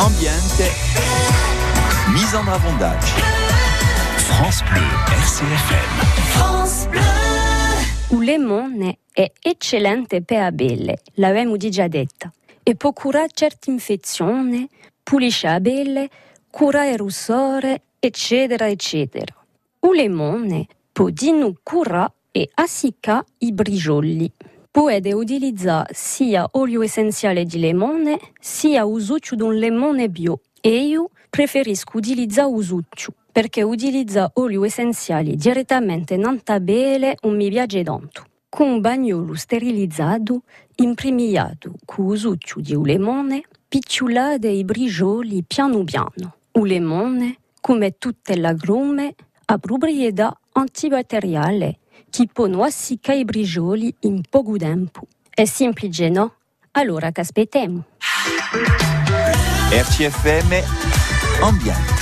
Ambiente, mise en avondage. France Bleu, RCFM. France Bleu. Il limone è eccellente per la pelle, l'avevamo già detto, e può curare certe infezioni, pulisce la pelle, cura il rossore, eccetera, eccetera. Il limone può di curare e assiccare i brigioli. Puede utilizzare sia olio essenziale di limone, sia usuccio di un limone bio. E io preferisco utilizzare usuccio, perché utilizzare olio essenziale direttamente in tabele non mi piace tanto. Con un bagnolo sterilizzato, imprimiato con usuccio di un limone, picciolate i brigioli piano piano. Un limone, come tutte le agrume, ha proprietà antibatteriale che possono assiccare i brigioli in poco tempo. È semplice, no? Allora che aspettiamo? RCFM Ambiente.